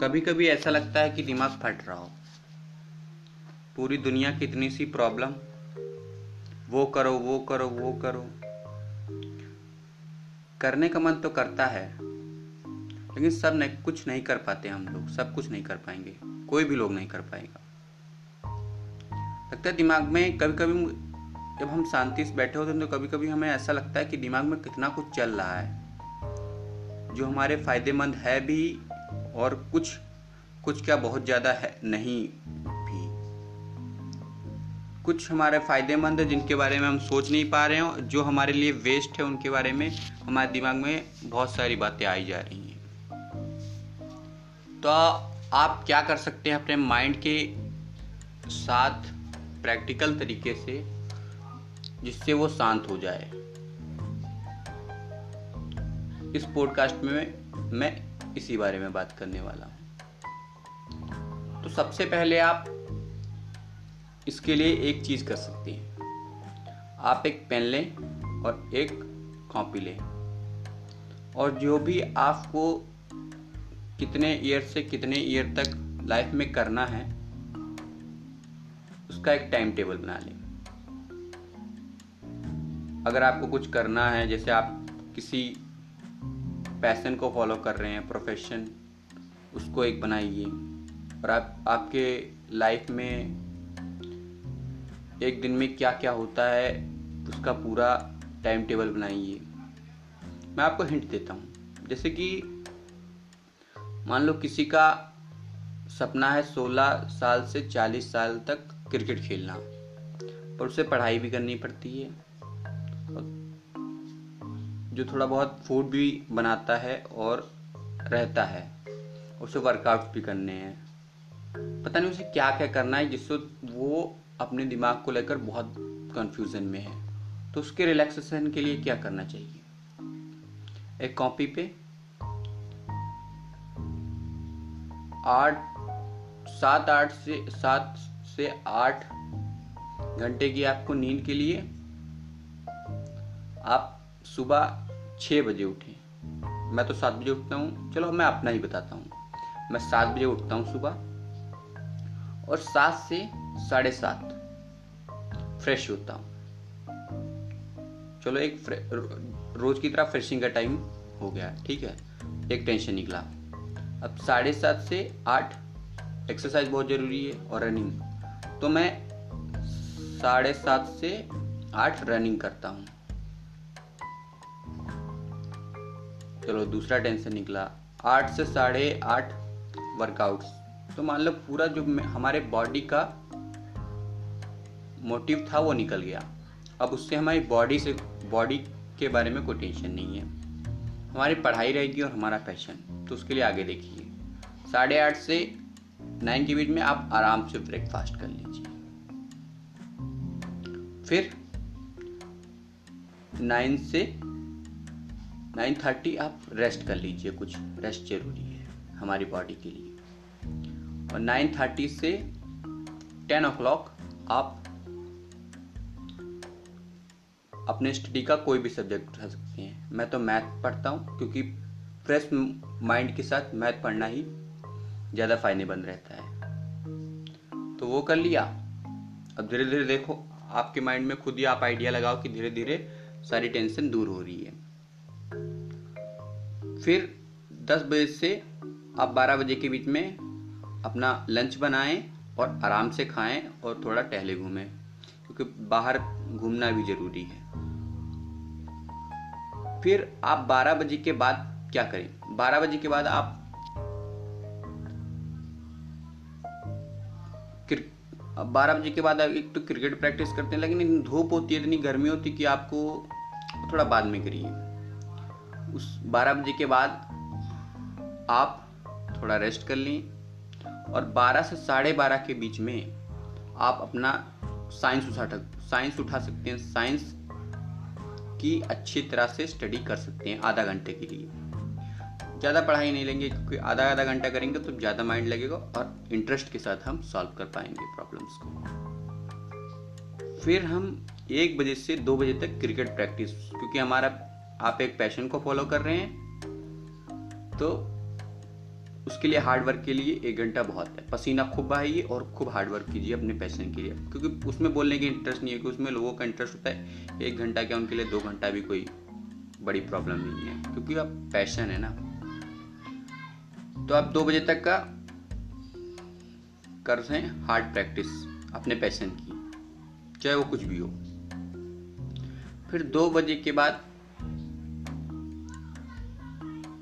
कभी कभी ऐसा लगता है कि दिमाग फट रहा हो। पूरी दुनिया की इतनी सी प्रॉब्लम वो करो वो करो वो करो। करने का मन तो करता है, लेकिन सब नहीं, कुछ नहीं कर पाते हम लोग, सब कुछ नहीं कर पाएँगे, कोई भी लोग नहीं कर पाएगा। लगता है दिमाग में कभी कभी जब हम शांति से बैठे होते हैं तो कभी कभी हमें ऐसा लगता है कि दिमाग में कितना कुछ चल रहा है, जो हमारे फ़ायदेमंद है भी और कुछ कुछ क्या बहुत ज़्यादा है? नहीं भी। कुछ हमारे फ़ायदेमंद है जिनके बारे में हम सोच नहीं पा रहे हैं, जो हमारे लिए वेस्ट है, उनके बारे में हमारे दिमाग में बहुत सारी बातें आई जा रही हैं। तो आप क्या कर सकते हैं अपने माइंड के साथ प्रैक्टिकल तरीके से, जिससे वो शांत हो जाए। इस पॉडकास्ट में मैं इसी बारे में बात करने वाला हूँ। तो सबसे पहले आप इसके लिए एक चीज़ कर सकते हैं। आप एक पेन लें और एक कॉपी लें। और जो भी आपको कितने ईयर से कितने ईयर तक लाइफ में करना है, उसका एक टाइम टेबल बना लें। अगर आपको कुछ करना है, जैसे आप किसी पैशन को फॉलो कर रहे हैं प्रोफेशन उसको एक बनाइए। और आप, आपके लाइफ में एक दिन में क्या क्या होता है, उसका पूरा टाइम टेबल बनाइए। मैं आपको हिंट देता हूँ। जैसे कि मान लो किसी का सपना है 16 साल से 40 साल तक क्रिकेट खेलना, पर उसे पढ़ाई भी करनी पड़ती है। जो थोड़ा बहुत फ़ूड भी बनाता है और रहता है, उसे वर्कआउट भी करने हैं। पता नहीं उसे क्या क्या करना है, जिससे वो अपने दिमाग को लेकर बहुत कंफ्यूजन में है। तो उसके रिलैक्सेशन के लिए क्या करना चाहिए? एक कॉपी पे आठ, सात, आठ से, सात से आठ घंटे की आपको नींद के लिए आप सुबह छः बजे उठे। मैं तो सात बजे उठता हूँ। चलो मैं अपना ही बताता हूँ। मैं सात बजे उठता हूँ सुबह और सात से साढ़े सात फ्रेश होता हूँ। चलो एक रोज की तरह फ्रेशिंग का टाइम हो गया, ठीक है? एक टेंशन निकला। अब साढ़े सात से आठ एक्सरसाइज बहुत ज़रूरी है और रनिंग। तो मैं साढ़े सात से आठ रनिंग करता हूँ। चलो, दूसरा टेंशन निकला। आठ से साढ़े आठ वर्कआउट्स तो मान लो, पूरा जो हमारे बॉडी का मोटिव था, वो निकल गया। अब उससे हमारी बॉडी से बॉडी के बारे में कोई टेंशन नहीं है। हमारी पढ़ाई रहेगी और हमारा पैशन तो उसके लिए आगे देखिए। साढ़े आठ से नाइन के बीच में आप आराम से ब्रेकफास्ट कर लीजिए। फिर नाइन से नाइन थर्टी आप रेस्ट कर लीजिए, कुछ रेस्ट ज़रूरी है हमारी बॉडी के लिए। और नाइन थर्टी से टेन ओ क्लॉक आप अपने स्टडी का कोई भी सब्जेक्ट उठा सकते हैं। मैं तो मैथ पढ़ता हूँ, क्योंकि फ्रेश माइंड के साथ मैथ पढ़ना ही ज़्यादा फ़ायदेमंद रहता है। तो वो कर लिया। अब धीरे धीरे देखो, आपके माइंड में खुद ही आप आइडिया लगाओ कि धीरे धीरे सारी टेंशन दूर हो रही है। फिर 10 बजे से आप 12 बजे के बीच में अपना लंच बनाएँ और आराम से खाएँ और थोड़ा टहले घूमें, क्योंकि बाहर घूमना भी ज़रूरी है। फिर आप 12 बजे के बाद क्या करें? 12 बजे के बाद आप बारह बजे के बाद एक तो क्रिकेट प्रैक्टिस करते हैं, लेकिन धूप होती है, इतनी गर्मी होती है कि आपको थोड़ा बाद में करिए। उस 12 बजे के बाद आप थोड़ा रेस्ट कर लें और 12 से साढ़े बारह के बीच में आप अपना साइंस उठा साइंस उठा सकते हैं। साइंस की अच्छी तरह से स्टडी कर सकते हैं आधा घंटे के लिए। ज़्यादा पढ़ाई नहीं लेंगे क्योंकि आधा आधा घंटा करेंगे तो ज़्यादा माइंड लगेगा और इंटरेस्ट के साथ हम सॉल्व कर पाएँगे प्रॉब्लम्स को। फिर हम एक बजे से दो बजे तक क्रिकेट प्रैक्टिस क्योंकि हमारा आप एक पैशन को फॉलो कर रहे हैं तो उसके लिए हार्ड वर्क के लिए एक घंटा बहुत है। पसीना खूब बहाइए और खूब हार्ड वर्क कीजिए अपने पैशन के लिए। क्योंकि उसमें बोलने की इंटरेस्ट नहीं है कि उसमें लोगों का इंटरेस्ट होता है, एक घंटा क्या उनके लिए, दो घंटा भी कोई बड़ी प्रॉब्लम नहीं है। क्योंकि अब पैशन है ना। तो आप दो बजे तक का कर रहे हैं हार्ड प्रैक्टिस अपने पैशन की, चाहे वो कुछ भी हो। फिर दो बजे के बाद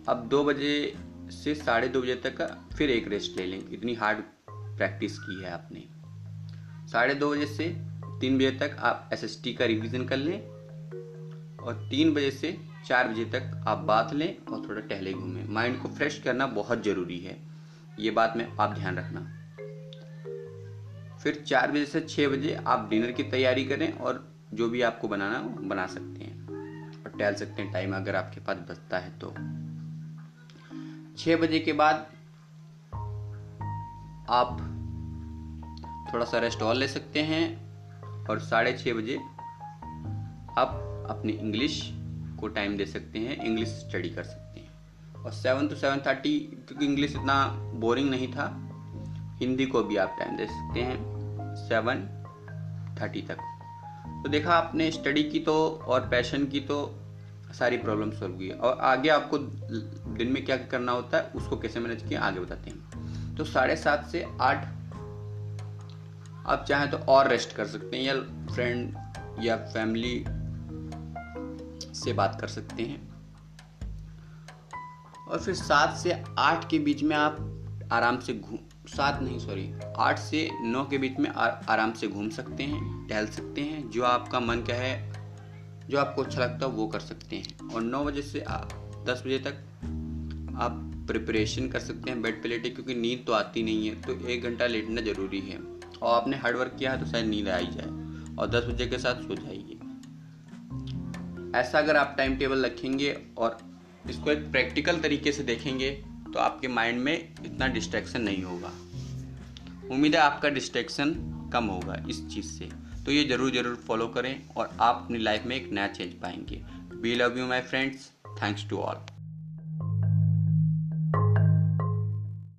अब दो बजे से साढ़े दो बजे तक का फिर एक रेस्ट ले लें इतनी हार्ड प्रैक्टिस की है आपने। साढ़े दो बजे से तीन बजे तक आप एस एस टी का रिवीजन कर लें और तीन बजे से चार बजे तक आप बात लें और थोड़ा टहले घूमें। माइंड को फ्रेश करना बहुत ज़रूरी है। ये बात में आप ध्यान रखना। फिर चार बजे से छः बजे आप डिनर की तैयारी करें और जो भी आपको बनाना हो, बना सकते हैं। और टहल सकते हैं। टाइम अगर आपके पास बचता है तो। छः बजे के बाद आप थोड़ा सा रेस्ट और ले सकते हैं और साढ़े छः बजे आप अपनी इंग्लिश को टाइम दे सकते हैं इंग्लिश स्टडी कर सकते हैं। और सेवन टू सेवन थर्टी क्योंकि इंग्लिश इतना बोरिंग नहीं था, हिंदी को भी आप टाइम दे सकते हैं सेवन थर्टी तक। तो देखा आपने स्टडी की तो और पैशन की तो सारी प्रॉब्लम सॉल्व हुई और आगे आपको दिन में क्या करना होता है उसको कैसे मैनेज किया आगे बताते हैं। तो साढ़े सात से आठ आप चाहें तो और रेस्ट कर सकते हैं या फ्रेंड या फैमिली से बात कर सकते हैं। और फिर सात से आठ के बीच में आप आराम से घूम सात नहीं सॉरी आठ से नौ के बीच में आ, आराम से घूम सकते हैं टहल सकते हैं जो आपका मन क्या है जो आपको अच्छा लगता है वो कर सकते हैं। और नौ बजे से दस बजे तक आप प्रिपरेशन कर सकते हैं बेड पे लेटे, क्योंकि नींद तो आती नहीं है तो एक घंटा लेटना ज़रूरी है। और आपने हार्डवर्क किया है तो शायद नींद आ ही जाए। और दस बजे के साथ सो जाइए। ऐसा अगर आप टाइम टेबल रखेंगे और इसको एक प्रैक्टिकल तरीके से देखेंगे तो आपके माइंड में इतना डिस्ट्रैक्शन नहीं होगा। उम्मीद है आपका डिस्ट्रैक्शन कम होगा इस चीज़ से। तो ये ज़रूर ज़रूर फॉलो करें और आप अपनी लाइफ में एक नया चेंज पाएँगे। We love you my friends thanks to all